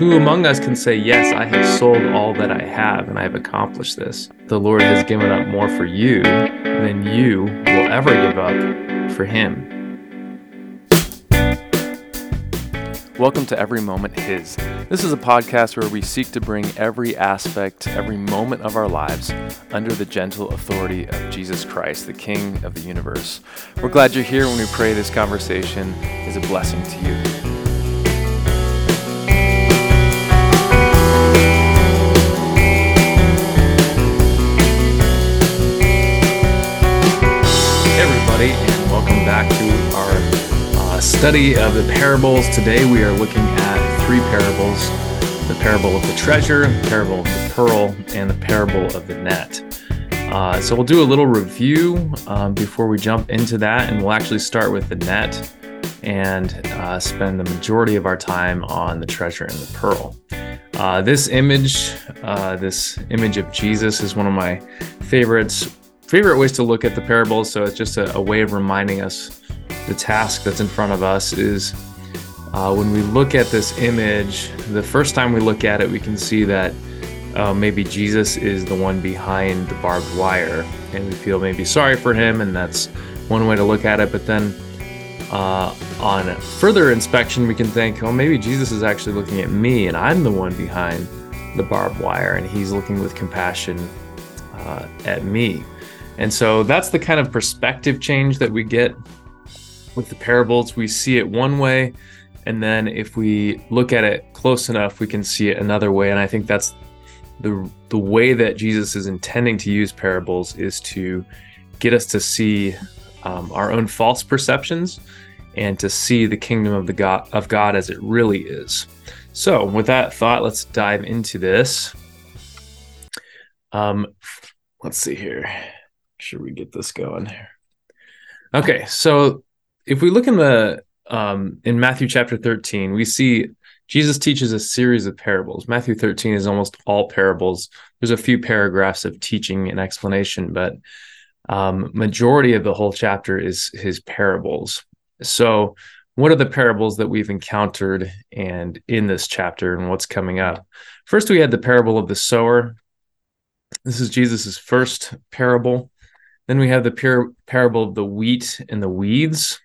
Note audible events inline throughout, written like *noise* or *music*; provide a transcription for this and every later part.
who among us can say, Yes, I have sold all that I have and I have accomplished this? The Lord has given up more for you than you will ever give up for Him. Welcome to Every Moment His. This is a podcast where we seek to bring every aspect, every moment of our lives under the gentle authority of Jesus Christ, the King of the universe. We're glad you're here when we pray this conversation is a blessing to you. Welcome back to our uh, study of the parables. Today we are looking at three parables the parable of the treasure, the parable of the pearl, and the parable of the net. Uh, so we'll do a little review um, before we jump into that, and we'll actually start with the net and uh, spend the majority of our time on the treasure and the pearl. Uh, this image, uh, this image of Jesus, is one of my favorites favorite ways to look at the parables. So it's just a, a way of reminding us the task that's in front of us is uh, when we look at this image, the first time we look at it, we can see that uh, maybe Jesus is the one behind the barbed wire, and we feel maybe sorry for him, and that's one way to look at it. But then uh, on further inspection, we can think, oh, maybe Jesus is actually looking at me, and I'm the one behind the barbed wire, and he's looking with compassion uh, at me. And so that's the kind of perspective change that we get with the parables. We see it one way, and then if we look at it close enough, we can see it another way. And I think that's the the way that Jesus is intending to use parables is to get us to see um, our own false perceptions and to see the kingdom of the God of God as it really is. So, with that thought, let's dive into this. Um, let's see here sure we get this going here. Okay, so if we look in the um, in Matthew chapter 13, we see Jesus teaches a series of parables. Matthew 13 is almost all parables. There's a few paragraphs of teaching and explanation, but um, majority of the whole chapter is his parables. So, what are the parables that we've encountered and in this chapter and what's coming up? First, we had the parable of the sower. This is Jesus's first parable. Then we have the par- parable of the wheat and the weeds.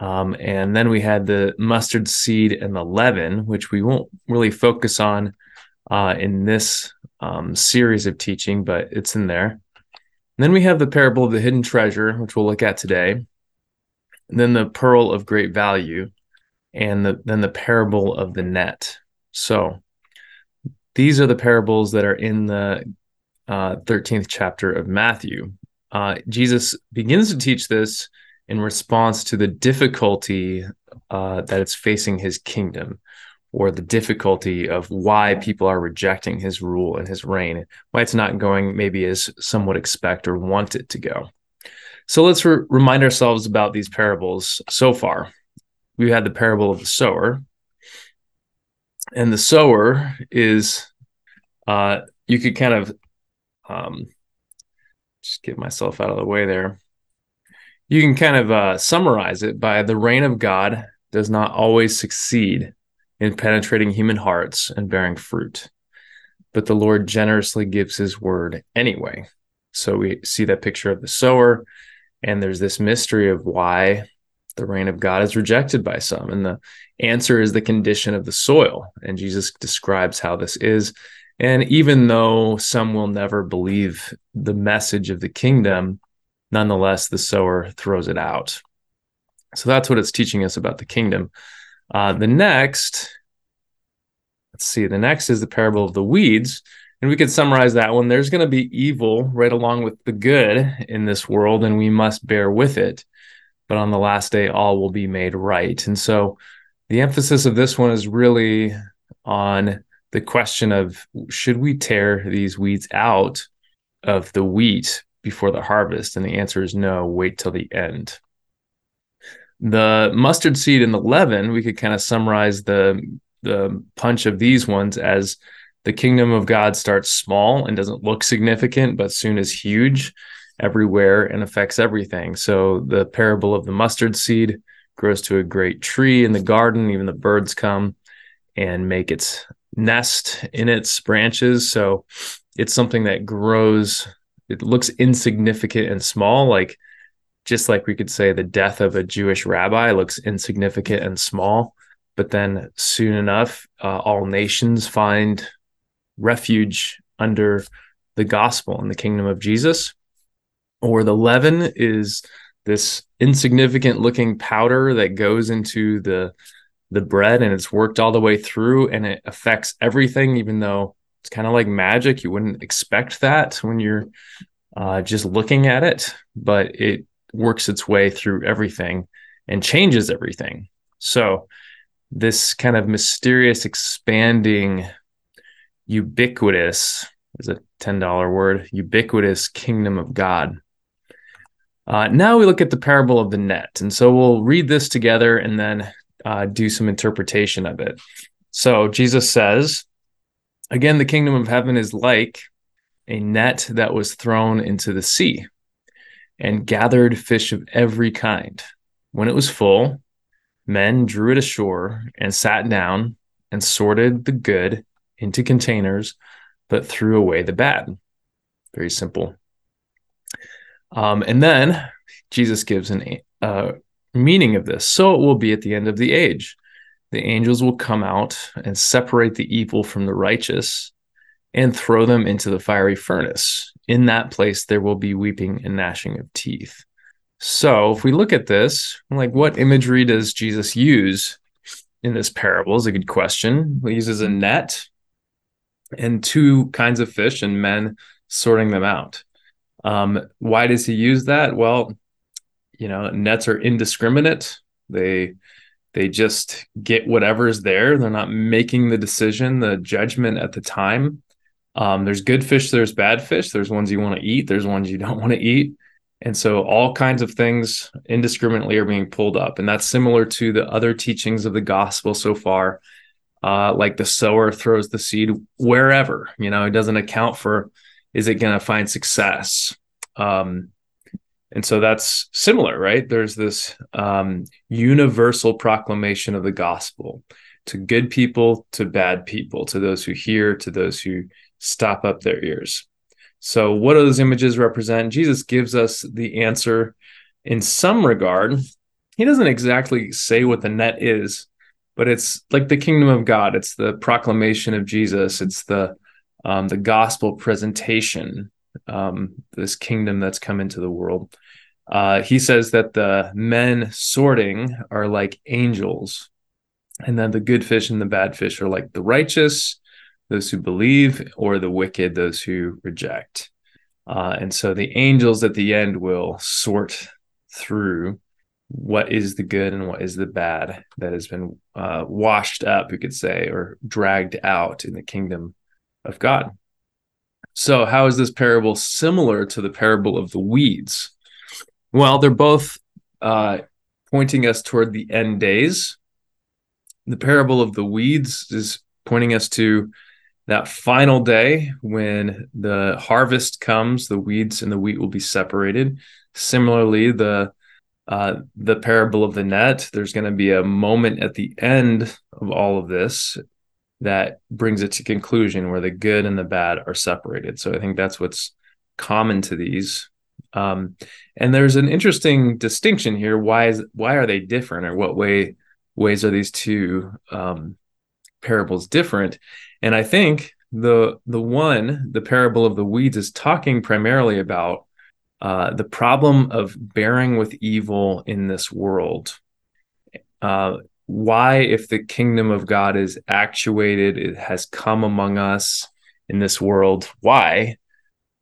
Um, and then we had the mustard seed and the leaven, which we won't really focus on uh, in this um, series of teaching, but it's in there. And then we have the parable of the hidden treasure, which we'll look at today. And then the pearl of great value, and the, then the parable of the net. So these are the parables that are in the uh, 13th chapter of Matthew uh, Jesus begins to teach this in response to the difficulty uh, that it's facing his kingdom or the difficulty of why people are rejecting his rule and his reign, why it's not going maybe as some would expect or want it to go. So let's re- remind ourselves about these parables so far. We had the parable of the sower, and the sower is, uh, you could kind of um, just get myself out of the way there. You can kind of uh, summarize it by the reign of God does not always succeed in penetrating human hearts and bearing fruit, but the Lord generously gives his word anyway. So we see that picture of the sower, and there's this mystery of why the reign of God is rejected by some. And the answer is the condition of the soil. And Jesus describes how this is and even though some will never believe the message of the kingdom, nonetheless, the sower throws it out. So that's what it's teaching us about the kingdom. Uh, the next, let's see, the next is the parable of the weeds. And we could summarize that one. There's going to be evil right along with the good in this world, and we must bear with it. But on the last day, all will be made right. And so the emphasis of this one is really on the question of should we tear these weeds out of the wheat before the harvest? And the answer is no, wait till the end. The mustard seed and the leaven, we could kind of summarize the the punch of these ones as the kingdom of God starts small and doesn't look significant, but soon is huge everywhere and affects everything. So the parable of the mustard seed grows to a great tree in the garden, even the birds come and make its nest in its branches. So it's something that grows. It looks insignificant and small, like just like we could say the death of a Jewish rabbi looks insignificant and small. But then soon enough, uh, all nations find refuge under the gospel and the kingdom of Jesus. Or the leaven is this insignificant looking powder that goes into the the bread and it's worked all the way through and it affects everything even though it's kind of like magic. You wouldn't expect that when you're uh, just looking at it but it works its way through everything and changes everything. So this kind of mysterious expanding ubiquitous is a $10 word ubiquitous kingdom of god. Uh, now we look at the parable of the net. And so we'll read this together and then uh, do some interpretation of it. So Jesus says, Again, the kingdom of heaven is like a net that was thrown into the sea and gathered fish of every kind. When it was full, men drew it ashore and sat down and sorted the good into containers, but threw away the bad. Very simple. Um, and then Jesus gives an uh, meaning of this. So it will be at the end of the age. The angels will come out and separate the evil from the righteous and throw them into the fiery furnace. In that place, there will be weeping and gnashing of teeth. So, if we look at this, like what imagery does Jesus use in this parable? Is a good question. He uses a net and two kinds of fish and men sorting them out. Um, why does he use that? Well, you know, nets are indiscriminate. They they just get whatever's there. They're not making the decision, the judgment at the time. Um, there's good fish, there's bad fish. There's ones you want to eat, there's ones you don't want to eat. And so all kinds of things indiscriminately are being pulled up. And that's similar to the other teachings of the gospel so far. Uh, like the sower throws the seed wherever, you know, it doesn't account for is it going to find success? Um, and so that's similar, right? There's this um, universal proclamation of the gospel to good people, to bad people, to those who hear, to those who stop up their ears. So, what do those images represent? Jesus gives us the answer in some regard. He doesn't exactly say what the net is, but it's like the kingdom of God. It's the proclamation of Jesus. It's the um, the gospel presentation, um, this kingdom that's come into the world. Uh, he says that the men sorting are like angels, and then the good fish and the bad fish are like the righteous, those who believe, or the wicked, those who reject. Uh, and so the angels at the end will sort through what is the good and what is the bad that has been uh, washed up, you could say, or dragged out in the kingdom of God. So, how is this parable similar to the parable of the weeds? Well, they're both uh, pointing us toward the end days. The parable of the weeds is pointing us to that final day when the harvest comes, the weeds and the wheat will be separated. Similarly, the uh, the parable of the net, there's going to be a moment at the end of all of this that brings it to conclusion where the good and the bad are separated. So I think that's what's common to these. Um, and there's an interesting distinction here. Why is why are they different, or what way ways are these two um, parables different? And I think the the one, the parable of the weeds, is talking primarily about uh, the problem of bearing with evil in this world. Uh, why, if the kingdom of God is actuated, it has come among us in this world, why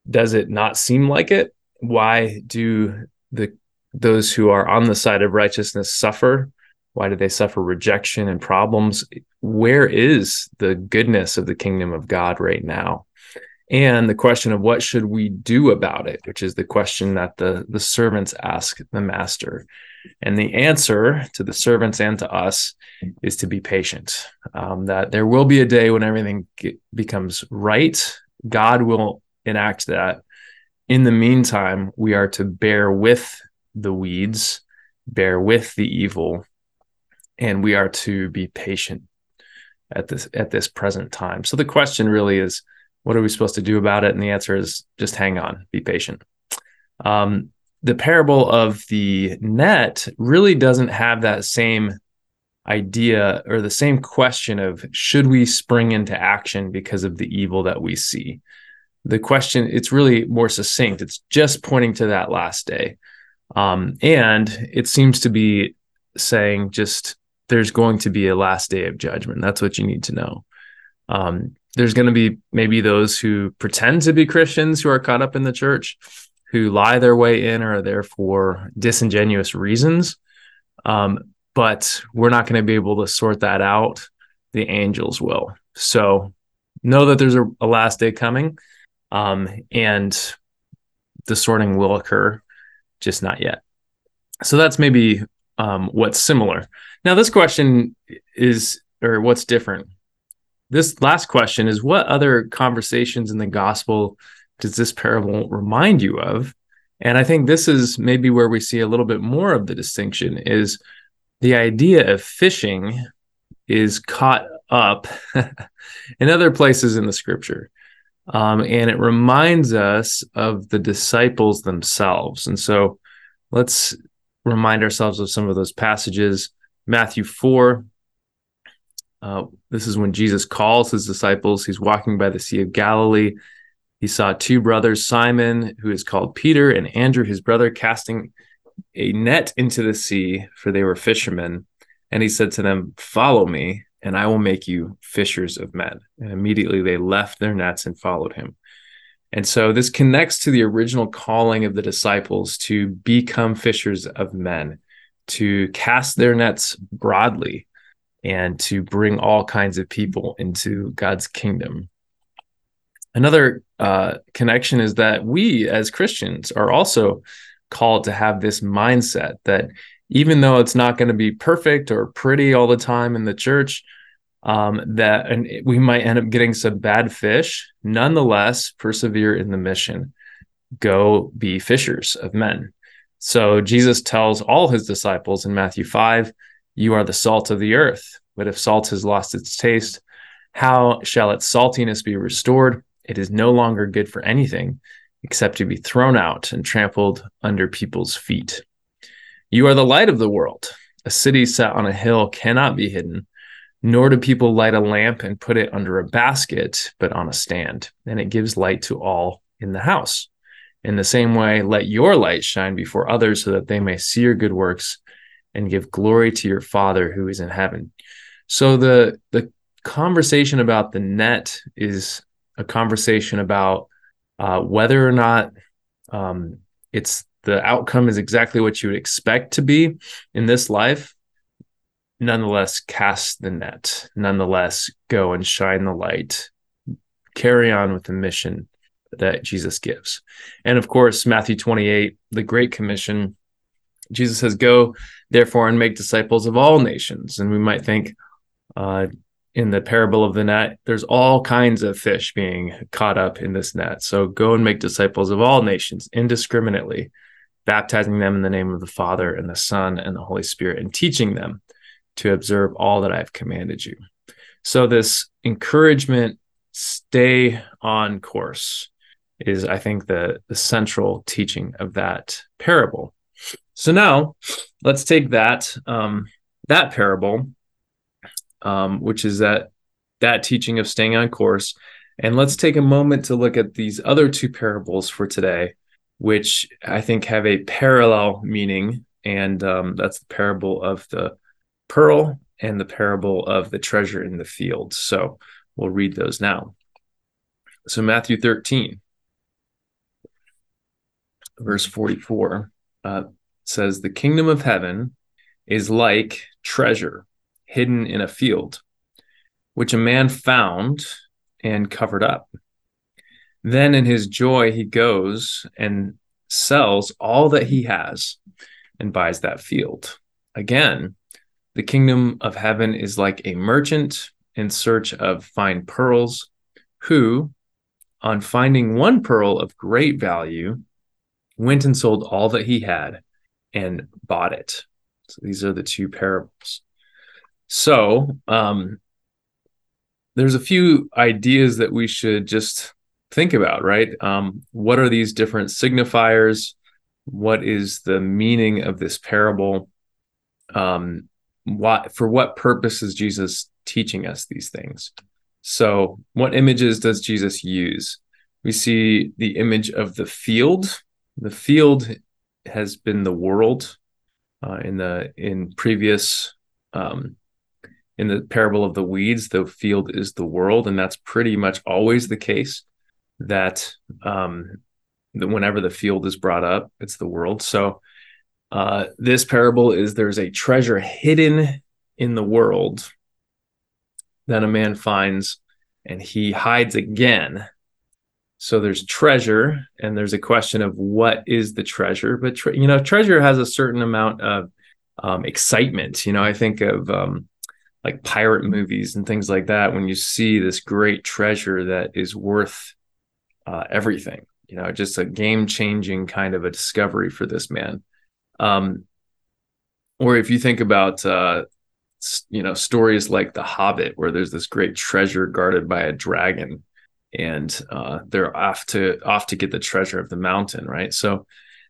does it not seem like it? Why do the those who are on the side of righteousness suffer? Why do they suffer rejection and problems? Where is the goodness of the kingdom of God right now? And the question of what should we do about it, which is the question that the, the servants ask the master. And the answer to the servants and to us is to be patient. Um, that there will be a day when everything get, becomes right. God will enact that. In the meantime, we are to bear with the weeds, bear with the evil, and we are to be patient at this at this present time. So the question really is, what are we supposed to do about it? And the answer is just hang on, be patient. Um, the parable of the net really doesn't have that same idea or the same question of should we spring into action because of the evil that we see the question it's really more succinct. It's just pointing to that last day. Um, and it seems to be saying just there's going to be a last day of judgment. That's what you need to know. Um, there's going to be maybe those who pretend to be christians who are caught up in the church who lie their way in or are there for disingenuous reasons. Um, but we're not going to be able to sort that out. The angels will. So know that there's a, a last day coming um, and the sorting will occur, just not yet. So that's maybe um, what's similar. Now, this question is, or what's different? This last question is what other conversations in the gospel does this parable remind you of? And I think this is maybe where we see a little bit more of the distinction is the idea of fishing is caught up *laughs* in other places in the scripture. Um, and it reminds us of the disciples themselves. And so let's remind ourselves of some of those passages. Matthew 4, uh, this is when Jesus calls his disciples. He's walking by the Sea of Galilee. He saw two brothers, Simon, who is called Peter, and Andrew, his brother, casting a net into the sea, for they were fishermen. And he said to them, Follow me, and I will make you fishers of men. And immediately they left their nets and followed him. And so this connects to the original calling of the disciples to become fishers of men, to cast their nets broadly, and to bring all kinds of people into God's kingdom. Another uh, connection is that we as Christians are also called to have this mindset that even though it's not going to be perfect or pretty all the time in the church, um, that and we might end up getting some bad fish. Nonetheless, persevere in the mission. Go be fishers of men. So Jesus tells all his disciples in Matthew 5, You are the salt of the earth. But if salt has lost its taste, how shall its saltiness be restored? It is no longer good for anything except to be thrown out and trampled under people's feet. You are the light of the world. A city set on a hill cannot be hidden, nor do people light a lamp and put it under a basket, but on a stand, and it gives light to all in the house. In the same way, let your light shine before others so that they may see your good works and give glory to your Father who is in heaven. So the the conversation about the net is a conversation about uh, whether or not um, it's the outcome is exactly what you would expect to be in this life, nonetheless, cast the net, nonetheless, go and shine the light, carry on with the mission that Jesus gives. And of course, Matthew 28, the Great Commission, Jesus says, Go therefore and make disciples of all nations. And we might think, uh, in the parable of the net, there's all kinds of fish being caught up in this net. So go and make disciples of all nations indiscriminately, baptizing them in the name of the Father and the Son and the Holy Spirit, and teaching them to observe all that I've commanded you. So, this encouragement, stay on course, is, I think, the, the central teaching of that parable. So, now let's take that, um, that parable, um, which is that, that teaching of staying on course, and let's take a moment to look at these other two parables for today which I think have a parallel meaning. And um, that's the parable of the pearl and the parable of the treasure in the field. So we'll read those now. So, Matthew 13, verse 44 uh, says, The kingdom of heaven is like treasure hidden in a field, which a man found and covered up. Then in his joy, he goes and sells all that he has and buys that field. Again, the kingdom of heaven is like a merchant in search of fine pearls who, on finding one pearl of great value, went and sold all that he had and bought it. So these are the two parables. So, um, there's a few ideas that we should just think about, right? Um, what are these different signifiers? What is the meaning of this parable? Um, what for what purpose is Jesus teaching us these things? So, what images does Jesus use? We see the image of the field. The field has been the world uh, in the in previous um, in the parable of the weeds. The field is the world, and that's pretty much always the case. That um, that whenever the field is brought up, it's the world. So uh, this parable is there's a treasure hidden in the world that a man finds, and he hides again so there's treasure, and there's a question of what is the treasure. But tre- you know, treasure has a certain amount of um, excitement. You know, I think of um, like pirate movies and things like that. When you see this great treasure that is worth uh, everything, you know, just a game changing kind of a discovery for this man. Um, or if you think about uh, you know stories like The Hobbit, where there's this great treasure guarded by a dragon and uh, they're off to off to get the treasure of the mountain right? So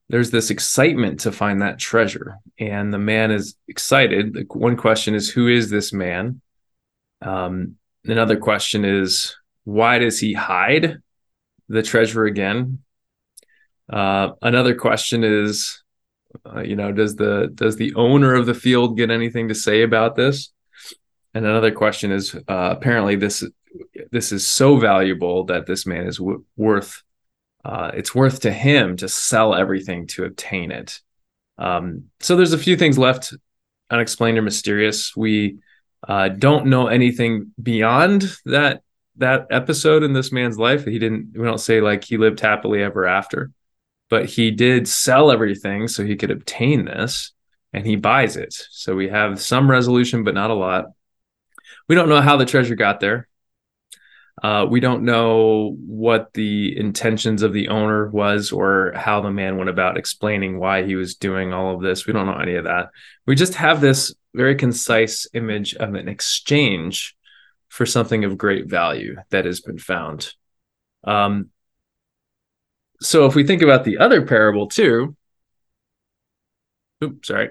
there's this excitement to find that treasure and the man is excited. The one question is who is this man? Um, another question is why does he hide the treasure again uh, another question is uh, you know does the does the owner of the field get anything to say about this and another question is uh, apparently this this is so valuable that this man is w- worth uh, it's worth to him to sell everything to obtain it. Um, so there's a few things left unexplained or mysterious. We uh, don't know anything beyond that that episode in this man's life. He didn't. We don't say like he lived happily ever after, but he did sell everything so he could obtain this, and he buys it. So we have some resolution, but not a lot. We don't know how the treasure got there. Uh, we don't know what the intentions of the owner was or how the man went about explaining why he was doing all of this. We don't know any of that. We just have this very concise image of an exchange for something of great value that has been found. Um, so if we think about the other parable too, oops, sorry.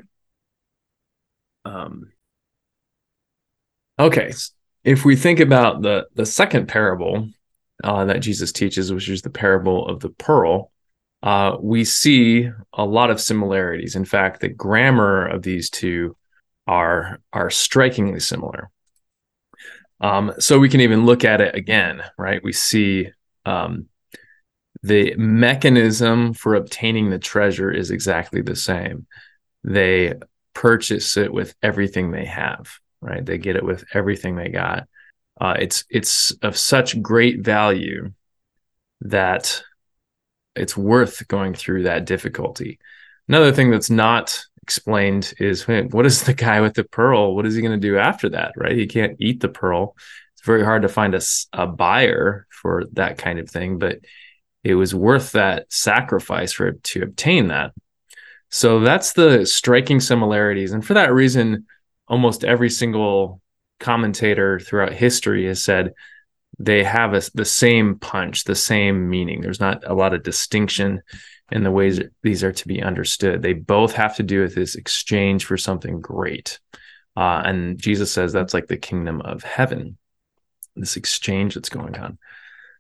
Um, okay, if we think about the the second parable uh, that Jesus teaches, which is the parable of the pearl, uh, we see a lot of similarities. In fact, the grammar of these two are are strikingly similar. Um, so we can even look at it again, right? We see um, the mechanism for obtaining the treasure is exactly the same. They purchase it with everything they have right? They get it with everything they got. Uh, it's it's of such great value that it's worth going through that difficulty. Another thing that's not explained is what is the guy with the pearl? What is he going to do after that? Right? He can't eat the pearl. It's very hard to find a, a buyer for that kind of thing, but it was worth that sacrifice for to obtain that. So that's the striking similarities, and for that reason, almost every single commentator throughout history has said they have a, the same punch, the same meaning. There's not a lot of distinction in the ways these are to be understood. They both have to do with this exchange for something great. Uh, and Jesus says that's like the kingdom of heaven, this exchange that's going on.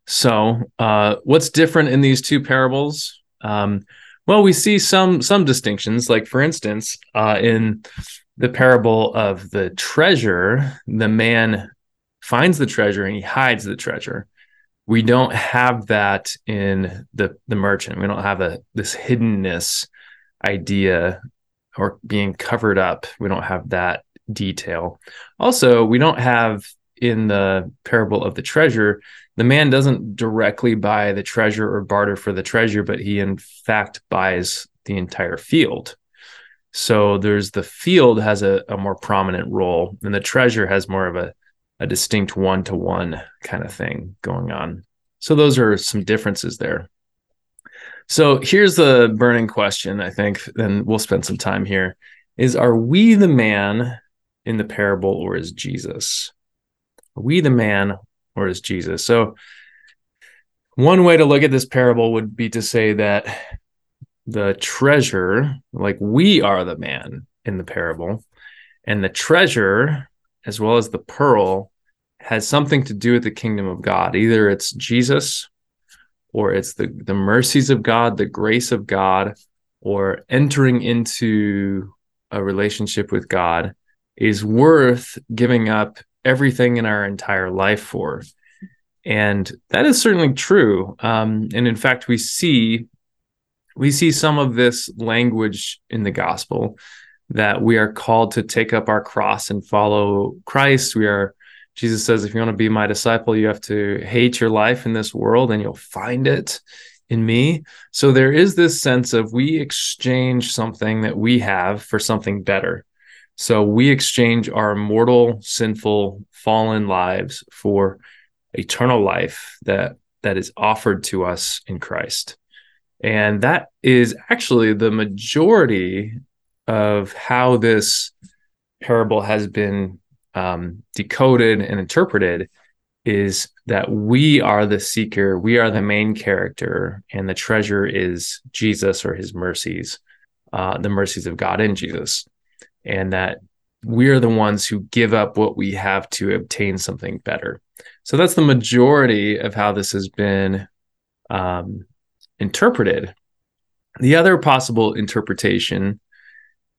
So, uh, what's different in these two parables? Um, well, we see some some distinctions. Like, for instance, uh, in the parable of the treasure, the man finds the treasure and he hides the treasure. We don't have that in the the merchant. We don't have a this hiddenness idea or being covered up. We don't have that detail. Also, we don't have in the parable of the treasure, the man doesn't directly buy the treasure or barter for the treasure, but he in fact buys the entire field. So there's the field has a, a more prominent role, and the treasure has more of a, a distinct one to one kind of thing going on. So those are some differences there. So here's the burning question, I think, and we'll spend some time here is are we the man in the parable or is Jesus? Are we the man or is Jesus? So, one way to look at this parable would be to say that the treasure, like we are the man in the parable, and the treasure, as well as the pearl, has something to do with the kingdom of God. Either it's Jesus or it's the, the mercies of God, the grace of God, or entering into a relationship with God is worth giving up everything in our entire life for. And that is certainly true. Um, and in fact, we see we see some of this language in the gospel that we are called to take up our cross and follow Christ. We are Jesus says, if you want to be my disciple, you have to hate your life in this world and you'll find it in me. So there is this sense of we exchange something that we have for something better. So we exchange our mortal, sinful, fallen lives for eternal life that that is offered to us in Christ. And that is actually the majority of how this parable has been um, decoded and interpreted is that we are the seeker, we are the main character, and the treasure is Jesus or his mercies, uh, the mercies of God in Jesus. And that we are the ones who give up what we have to obtain something better. So that's the majority of how this has been um, interpreted. The other possible interpretation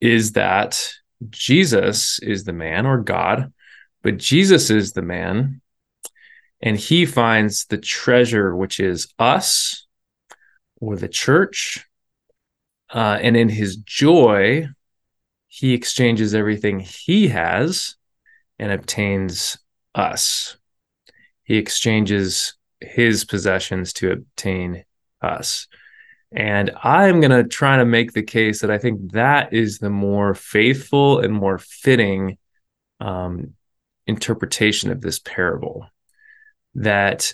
is that Jesus is the man or God, but Jesus is the man and he finds the treasure, which is us or the church. Uh, and in his joy, he exchanges everything he has and obtains us. He exchanges his possessions to obtain us. And I'm going to try to make the case that I think that is the more faithful and more fitting um, interpretation of this parable that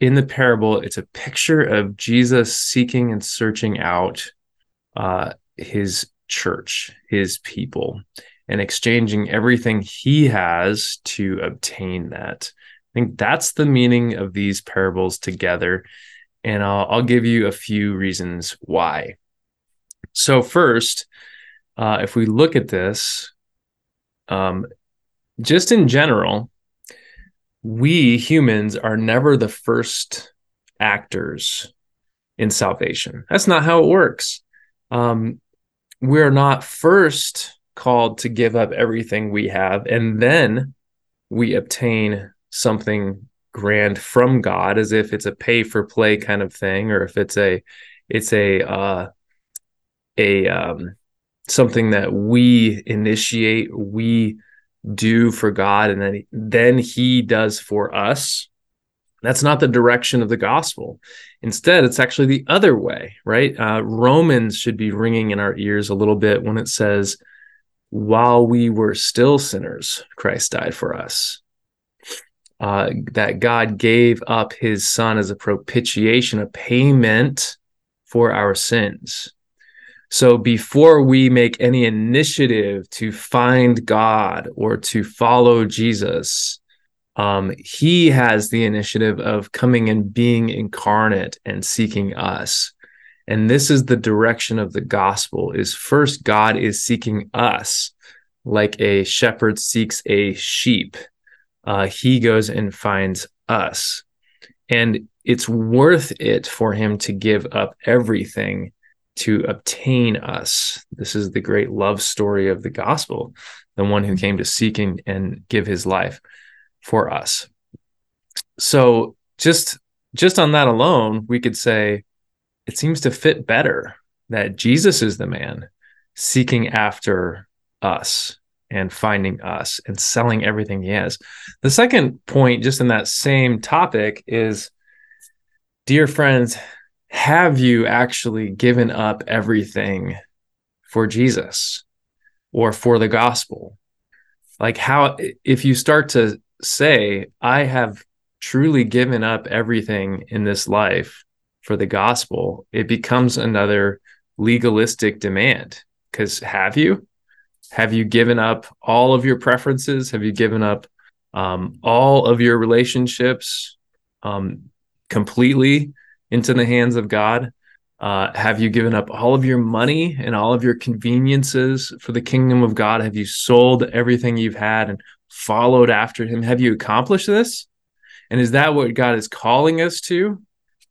in the parable, it's a picture of Jesus seeking and searching out uh, his church, his people, and exchanging everything he has to obtain that. I think that's the meaning of these parables together. And I'll, I'll give you a few reasons why. So, first, uh, if we look at this, um, just in general, we humans are never the first actors in salvation. That's not how it works. Um, we're not first called to give up everything we have and then we obtain something grand from God as if it's a pay for play kind of thing or if it's a it's a uh a um something that we initiate we do for God and then then he does for us. That's not the direction of the gospel. Instead it's actually the other way right? Uh, romans should be ringing in our ears a little bit when it says while we were still sinners christ died for us uh, that god gave up his son as a propitiation a payment for our sins so before we make any initiative to find God or to follow Jesus, um, he has the initiative of coming and being incarnate and seeking us. And this is the direction of the gospel is first God is seeking us like a shepherd seeks a sheep. Uh, he goes and finds us. And it's worth it for him to give up everything to obtain us. This is the great love story of the gospel, the one who came to seek and, and give his life for us. So just just on that alone, we could say it seems to fit better that Jesus is the man seeking after us and finding us and selling everything he has. The second point, just in that same topic, is dear friends, have you actually given up everything for Jesus or for the gospel? Like, how, if you start to say, I have truly given up everything in this life for the gospel, it becomes another legalistic demand. Because have you? Have you given up all of your preferences? Have you given up um, all of your relationships um, completely into the hands of God? Uh, have you given up all of your money and all of your conveniences for the kingdom of God? Have you sold everything you've had and followed after Him? Have you accomplished this? And is that what God is calling us to?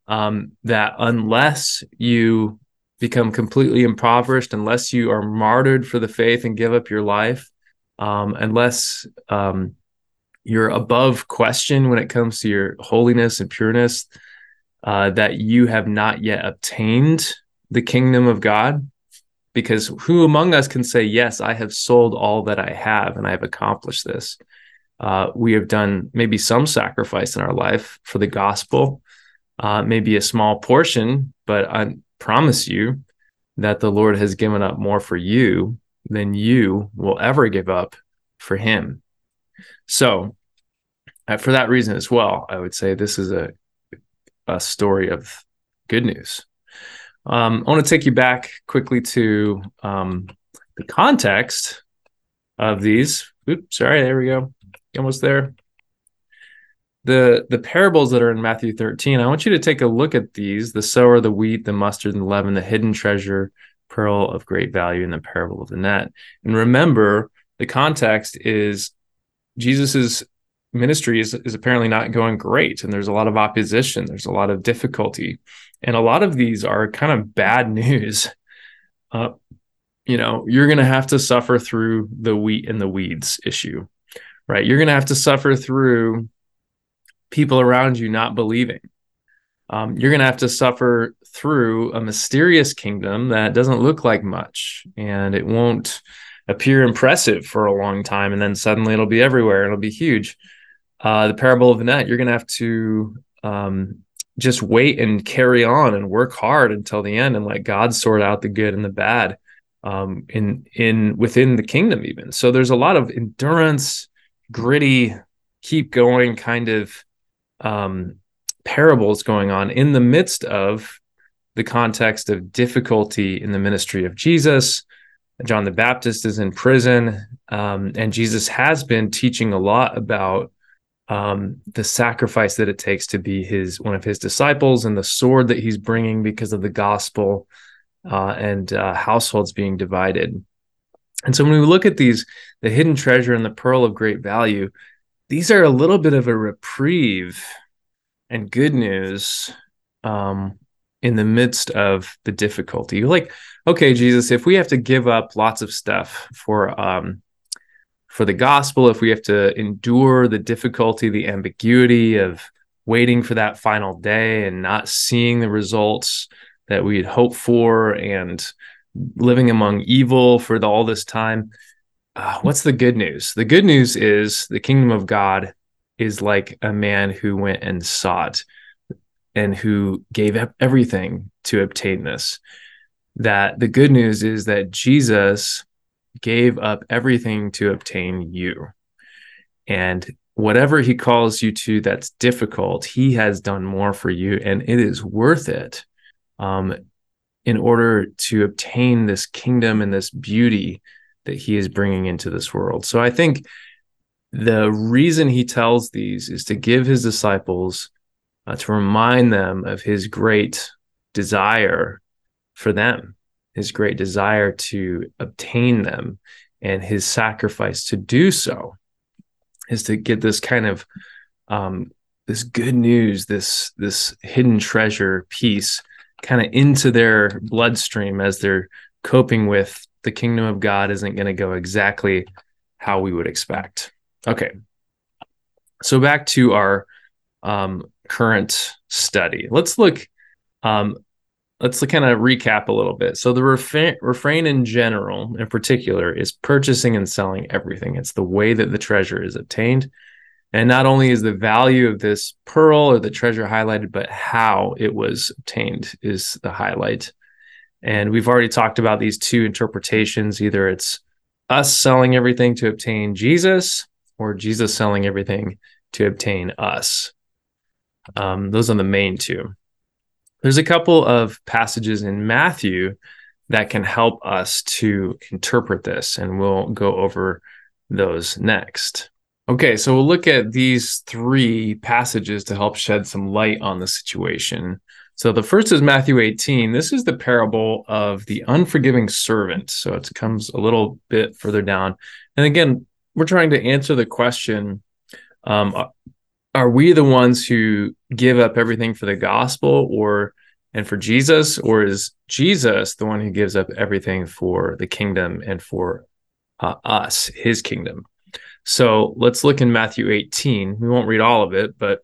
Um, that unless you become completely impoverished, unless you are martyred for the faith and give up your life, um, unless um, you're above question when it comes to your holiness and pureness, uh, that you have not yet obtained the kingdom of God. Because who among us can say, Yes, I have sold all that I have and I have accomplished this? Uh, we have done maybe some sacrifice in our life for the gospel, uh, maybe a small portion, but I promise you that the Lord has given up more for you than you will ever give up for Him. So, uh, for that reason as well, I would say this is a a story of good news. Um, I want to take you back quickly to um, the context of these. Oops, sorry, there we go. Almost there. The the parables that are in Matthew 13, I want you to take a look at these: the sower, the wheat, the mustard, and the leaven, the hidden treasure, pearl of great value, and the parable of the net. And remember, the context is Jesus's ministry is, is apparently not going great and there's a lot of opposition there's a lot of difficulty. And a lot of these are kind of bad *laughs* news. Uh, you know you're going to have to suffer through the wheat and the weeds issue right? You're going to have to suffer through people around you not believing um, you're going to have to suffer through a mysterious kingdom that doesn't look like much and it won't appear impressive for a long time and then suddenly it'll be everywhere it'll be huge uh, the parable of the net, you're going to have to um, just wait and carry on and work hard until the end and let God sort out the good and the bad um, in in within the kingdom even. So there's a lot of endurance, gritty, keep going kind of um, parables going on in the midst of the context of difficulty in the ministry of Jesus. John the Baptist is in prison, um, and Jesus has been teaching a lot about um, the sacrifice that it takes to be his one of his disciples and the sword that he's bringing because of the gospel uh, and uh, households being divided. And so when we look at these, the hidden treasure and the pearl of great value, these are a little bit of a reprieve and good news um, in the midst of the difficulty. You're like, okay, Jesus, if we have to give up lots of stuff for um, for the gospel, if we have to endure the difficulty, the ambiguity of waiting for that final day and not seeing the results that we had hoped for and living among evil for the, all this time, uh, what's the good news? The good news is the kingdom of God is like a man who went and sought and who gave up everything to obtain this. That the good news is that Jesus gave up everything to obtain you. And whatever he calls you to that's difficult, he has done more for you, and it is worth it um, in order to obtain this kingdom and this beauty that he is bringing into this world. So I think the reason he tells these is to give his disciples, uh, to remind them of his great desire for them his great desire to obtain them and his sacrifice to do so is to get this kind of um, this good news this this hidden treasure piece kind of into their bloodstream as they're coping with the kingdom of god isn't going to go exactly how we would expect okay so back to our um, current study let's look um, let's kind of recap a little bit. So the refrain, refrain in general, in particular, is purchasing and selling everything. It's the way that the treasure is obtained. And not only is the value of this pearl or the treasure highlighted, but how it was obtained is the highlight. And we've already talked about these two interpretations. Either it's us selling everything to obtain Jesus, or Jesus selling everything to obtain us. Um, those are the main two. There's a couple of passages in Matthew that can help us to interpret this, and we'll go over those next. Okay, so we'll look at these three passages to help shed some light on the situation. So the first is Matthew 18. This is the parable of the unforgiving servant. So it comes a little bit further down. And again, we're trying to answer the question um, are we the ones who give up everything for the gospel or and for Jesus, or is Jesus the one who gives up everything for the kingdom and for uh, us, his kingdom? So let's look in Matthew 18. We won't read all of it, but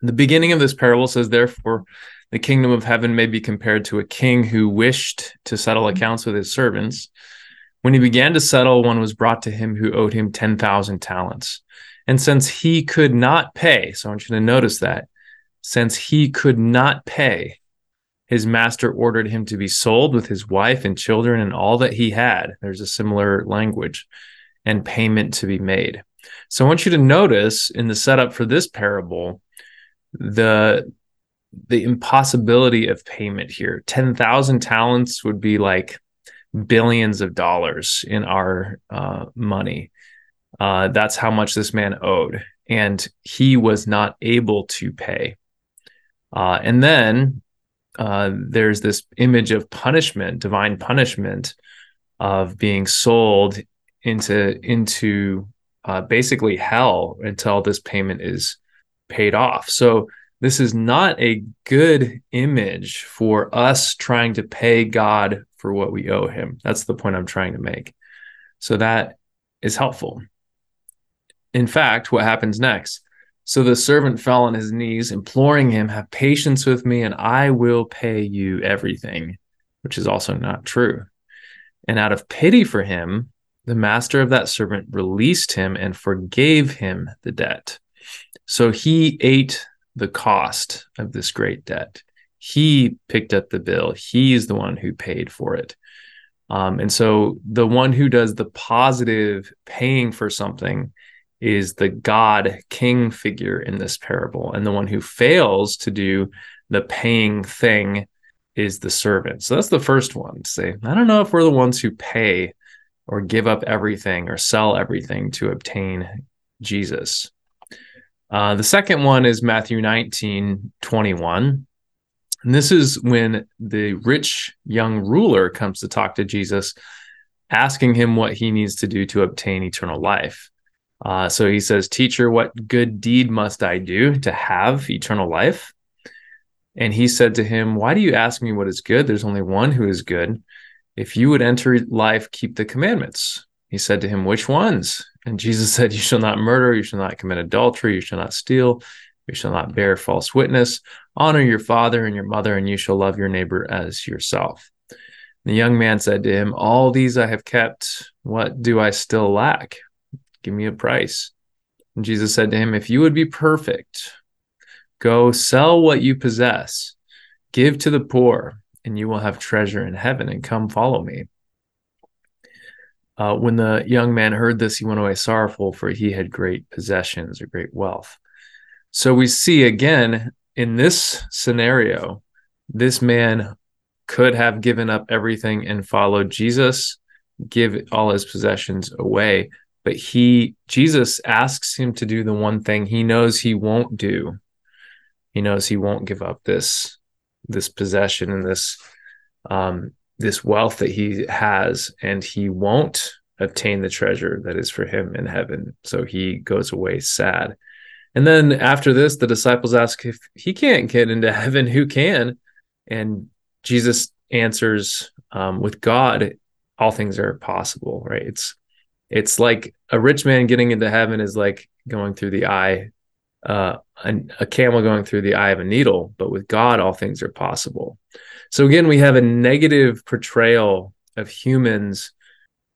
the beginning of this parable says, Therefore, the kingdom of heaven may be compared to a king who wished to settle mm-hmm. accounts with his servants. When he began to settle, one was brought to him who owed him 10,000 talents. And since he could not pay, so I want you to notice that, since he could not pay, his master ordered him to be sold with his wife and children and all that he had. There's a similar language and payment to be made. So I want you to notice in the setup for this parable the the impossibility of payment here. 10,000 talents would be like billions of dollars in our uh, money. Uh, that's how much this man owed. And he was not able to pay. Uh, and then uh, there's this image of punishment, divine punishment of being sold into into uh, basically hell until this payment is paid off. So this is not a good image for us trying to pay God for what we owe him. That's the point I'm trying to make. So that is helpful. In fact, what happens next? So the servant fell on his knees, imploring him, Have patience with me, and I will pay you everything, which is also not true. And out of pity for him, the master of that servant released him and forgave him the debt. So he ate the cost of this great debt. He picked up the bill. He's the one who paid for it. Um, and so the one who does the positive paying for something is the God king figure in this parable. And the one who fails to do the paying thing is the servant. So that's the first one. Say, I don't know if we're the ones who pay or give up everything or sell everything to obtain Jesus. Uh, the second one is Matthew 19 21. And this is when the rich young ruler comes to talk to Jesus, asking him what he needs to do to obtain eternal life. Uh, so he says, Teacher, what good deed must I do to have eternal life? And he said to him, Why do you ask me what is good? There's only one who is good. If you would enter life, keep the commandments. He said to him, Which ones? And Jesus said, You shall not murder, you shall not commit adultery, you shall not steal, you shall not bear false witness, honor your father and your mother, and you shall love your neighbor as yourself. The young man said to him, All these I have kept. What do I still lack? Give me a price. And Jesus said to him, If you would be perfect, go sell what you possess, give to the poor and you will have treasure in heaven, and come follow me. Uh, when the young man heard this, he went away sorrowful, for he had great possessions or great wealth. So we see again in this scenario, this man could have given up everything and followed Jesus, give all his possessions away. But he, Jesus asks him to do the one thing he knows he won't do. He knows he won't give up this this possession and this um, this wealth that he has, and he won't obtain the treasure that is for him in heaven. So he goes away sad. And then after this, the disciples ask if he can't get into *laughs* heaven, who can? And Jesus answers, um, with God, all things are possible, right? It's it's like a rich man getting into heaven is like going through the eye uh, a, a camel going through the eye of a needle, but with God, all things are possible. So again, we have a negative portrayal of humans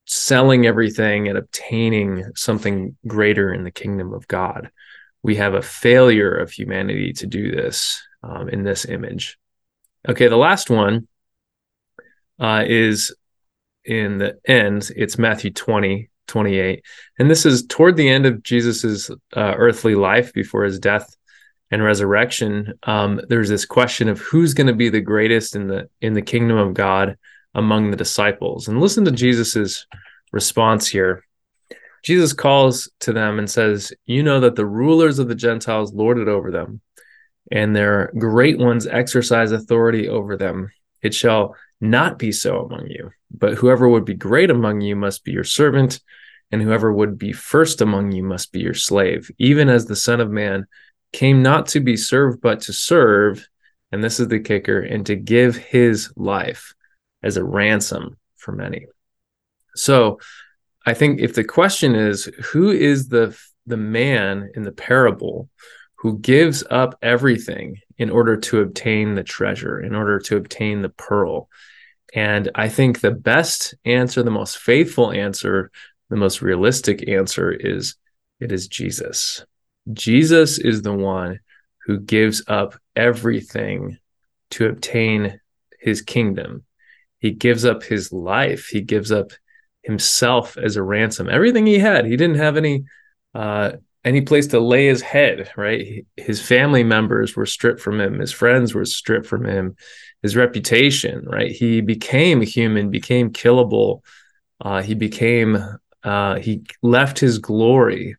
selling everything and obtaining something greater in the kingdom of God. We have a failure of humanity to do this um, in this image. Okay, the last one uh, is in the end, it's Matthew 20, 28. And this is toward the end of Jesus's uh, earthly life before his death and resurrection. Um, there's this question of who's going to be the greatest in the in the kingdom of God among the disciples. And listen to Jesus's response here. Jesus calls to them and says, You know that the rulers of the Gentiles lord it over them, and their great ones exercise authority over them. It shall not be so among you, but whoever would be great among you must be your servant, and whoever would be first among you must be your slave, even as the Son of Man came not to be served, but to serve. And this is the kicker, and to give his life as a ransom for many. So I think if the question is who is the the man in the parable who gives up everything in order to obtain the treasure, in order to obtain the pearl. And I think the best answer, the most faithful answer, the most realistic answer is it is Jesus. Jesus is the one who gives up everything to obtain his kingdom. He gives up his life. He gives up himself as a ransom. Everything he had, he didn't have any uh, any place to lay his head. Right, his family members were stripped from him. His friends were stripped from him. His reputation. Right, he became human, became killable. Uh, he became uh, he left his glory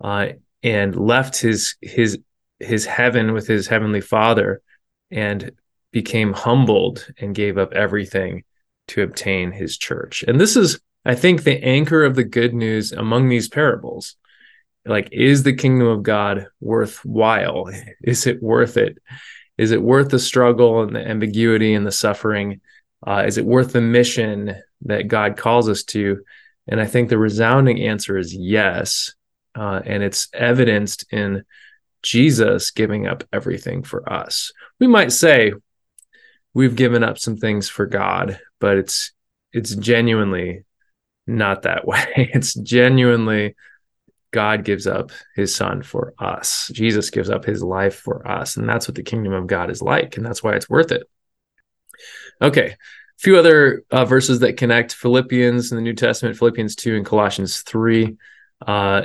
uh, and left his his his heaven with his heavenly Father and became humbled and gave up everything to obtain his church. And this is I think the anchor of the good news among these parables. Like, is the kingdom of God worthwhile? *laughs* Is it worth it? Is it worth the struggle and the ambiguity and the suffering? Uh, is it worth the mission that God calls us to? And I think the resounding answer is yes. Uh, and it's evidenced in Jesus giving up everything for us. We might say we've given up some things for God, but it's it's genuinely not that *laughs* way. It's genuinely God gives up his son for us. Jesus gives up his life for us. And that's what the kingdom of God is like. And that's why it's worth it. Okay. A few other uh, verses that connect Philippians in the New Testament, Philippians 2 and Colossians 3. Uh,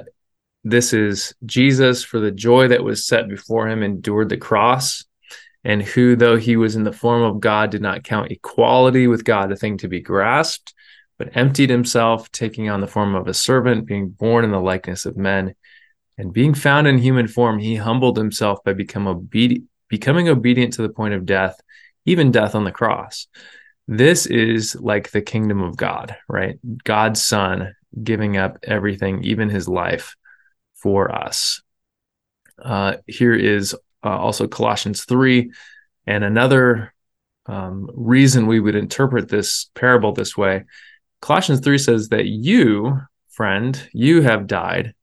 this is Jesus, for the joy that was set before him, endured the cross, and who, though he was in the form of God, did not count equality with God a thing to be grasped but emptied himself, taking on the form of a servant, being born in the likeness of men. And being found in human form, he humbled himself by become becoming obedient to the point of death, even death on the cross. This is like the kingdom of God, right? God's son giving up everything, even his life, for us. Uh, here is uh, also Colossians 3, and another um, reason we would interpret this parable this way Colossians 3 says that you, friend, you have died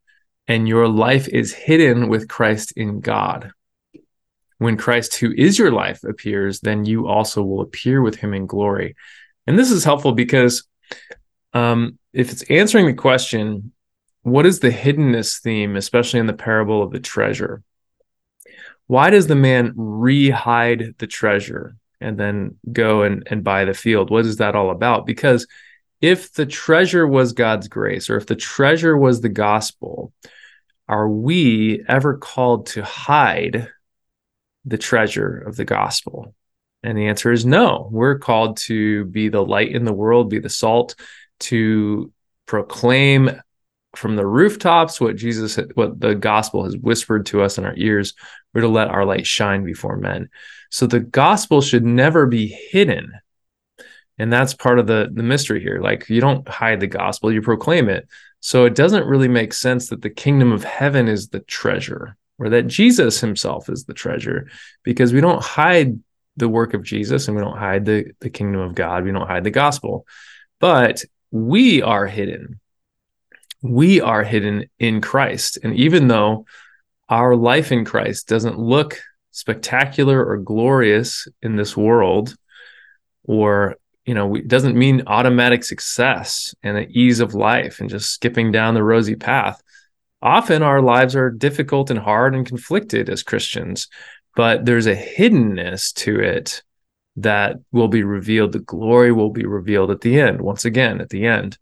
and your life is hidden with Christ in God. When Christ, who is your life, appears, then you also will appear with him in glory. And this is helpful because um, if it's answering the question, what is the hiddenness theme, especially in the parable of the treasure? Why does the man re-hide the treasure and then go and, and buy the field? What is that all about? Because if the treasure was God's grace or if the treasure was the gospel, are we ever called to hide the treasure of the gospel? And the answer is no. We're called to be the light in the world, be the salt, to proclaim from the rooftops what Jesus, what the gospel has whispered to us in our ears. We're to let our light shine before men. So the gospel should never be hidden. And that's part of the the mystery here. Like you don't hide the gospel you proclaim it. So it doesn't really make sense that the kingdom of heaven is the treasure or that jesus himself is the treasure because we don't hide the work of jesus and we don't hide the the kingdom of god. We don't hide the gospel. But we are hidden we are hidden in christ. And even though our life in christ doesn't look spectacular or glorious in this world or you know it doesn't mean automatic success and the ease of life and just skipping down the rosy path often our lives are difficult and hard and conflicted as christians but there's a hiddenness to it that will be revealed. The glory will be revealed at the end once again at the end.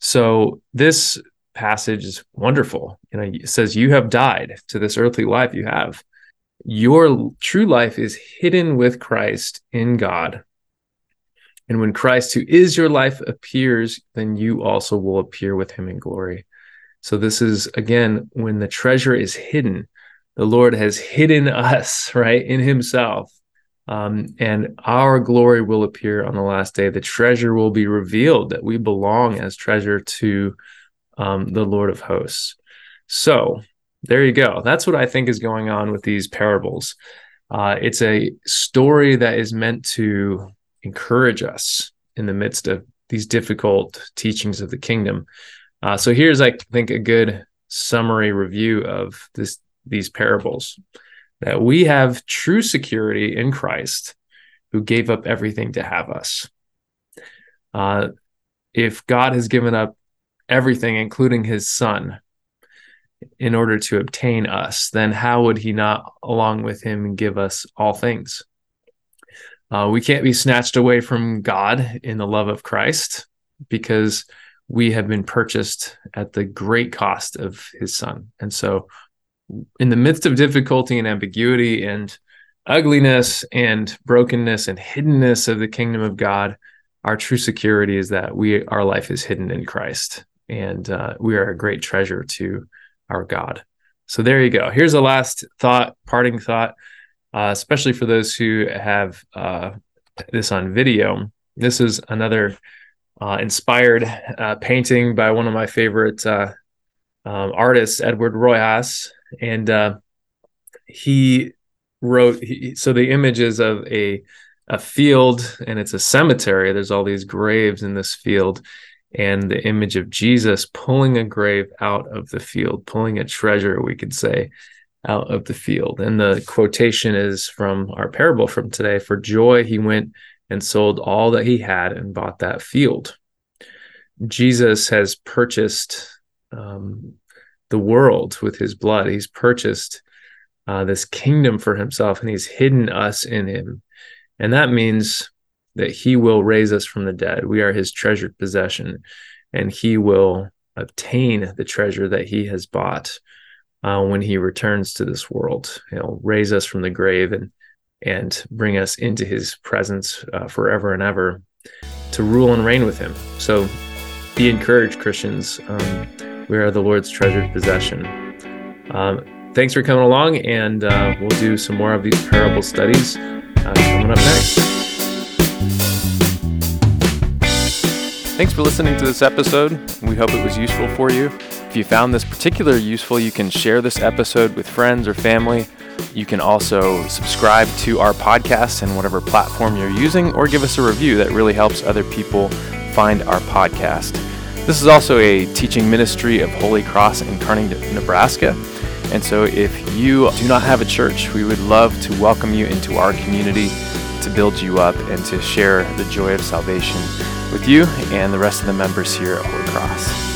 So this passage is wonderful you know it says you have died to this earthly life you have your true life is hidden with christ in god and when Christ, who is your life, appears, then you also will appear with him in glory. So this is again when the treasure is hidden, the Lord has hidden *laughs* us, right, in himself. Um, and our glory will appear on the last day. The treasure will be revealed that we belong as treasure to um, the Lord of hosts. So there you go. That's what I think is going on with these parables. Uh, it's a story that is meant to encourage us in the midst of these difficult teachings of the kingdom. Uh, so here's, I think, a good summary review of this these parables that we have true security in Christ, who gave up everything to have us. Uh, if God has given up everything, including His Son, in order to obtain us, then how would He not, along with Him, give us all things? Uh, we can't be snatched away from God in the love of Christ because we have been purchased at the great cost of his son. And so, in the midst of difficulty and ambiguity and ugliness and brokenness and hiddenness of the kingdom of God, our true security is that we our life is hidden in Christ, and uh, we are a great treasure to our God. So there you go. Here's a last thought, parting thought uh, especially for those who have uh, this on video. This is another uh, inspired uh, painting by one of my favorite uh, um, artists, Edward Riojas, and he wrote. He, so the image is of a a field, and it's a cemetery. There's all these graves in this field, and the image of Jesus pulling a grave out of the field, pulling a treasure, we could say out of the field. And the quotation is from our parable from today For joy, he went and sold all that he had and bought that field. Jesus has purchased um, the world with his blood. He's purchased uh, this kingdom for himself and he's hidden us in him. And that means that he will raise us from the dead. We are his treasured possession and he will obtain the treasure that he has bought uh, when he returns to this world. He'll raise us from the grave and and bring us into his presence uh, forever and ever to rule and reign with him. So be encouraged, Christians. Um, we are the Lord's treasured possession. Um, thanks for coming along, and uh, we'll do some more of these parable studies uh, coming up next. Thanks for listening to this episode. We hope it was useful for you. If you found this particular useful, you can share this episode with friends or family. You can also subscribe to our podcast and whatever platform you're using, or give us a review that really helps other people find our podcast. This is also a teaching ministry of Holy Cross in Kearney, Nebraska. And so, if you do not have a church, we would love to welcome you into our community to build you up and to share the joy of salvation with you and the rest of the members here at Holy Cross.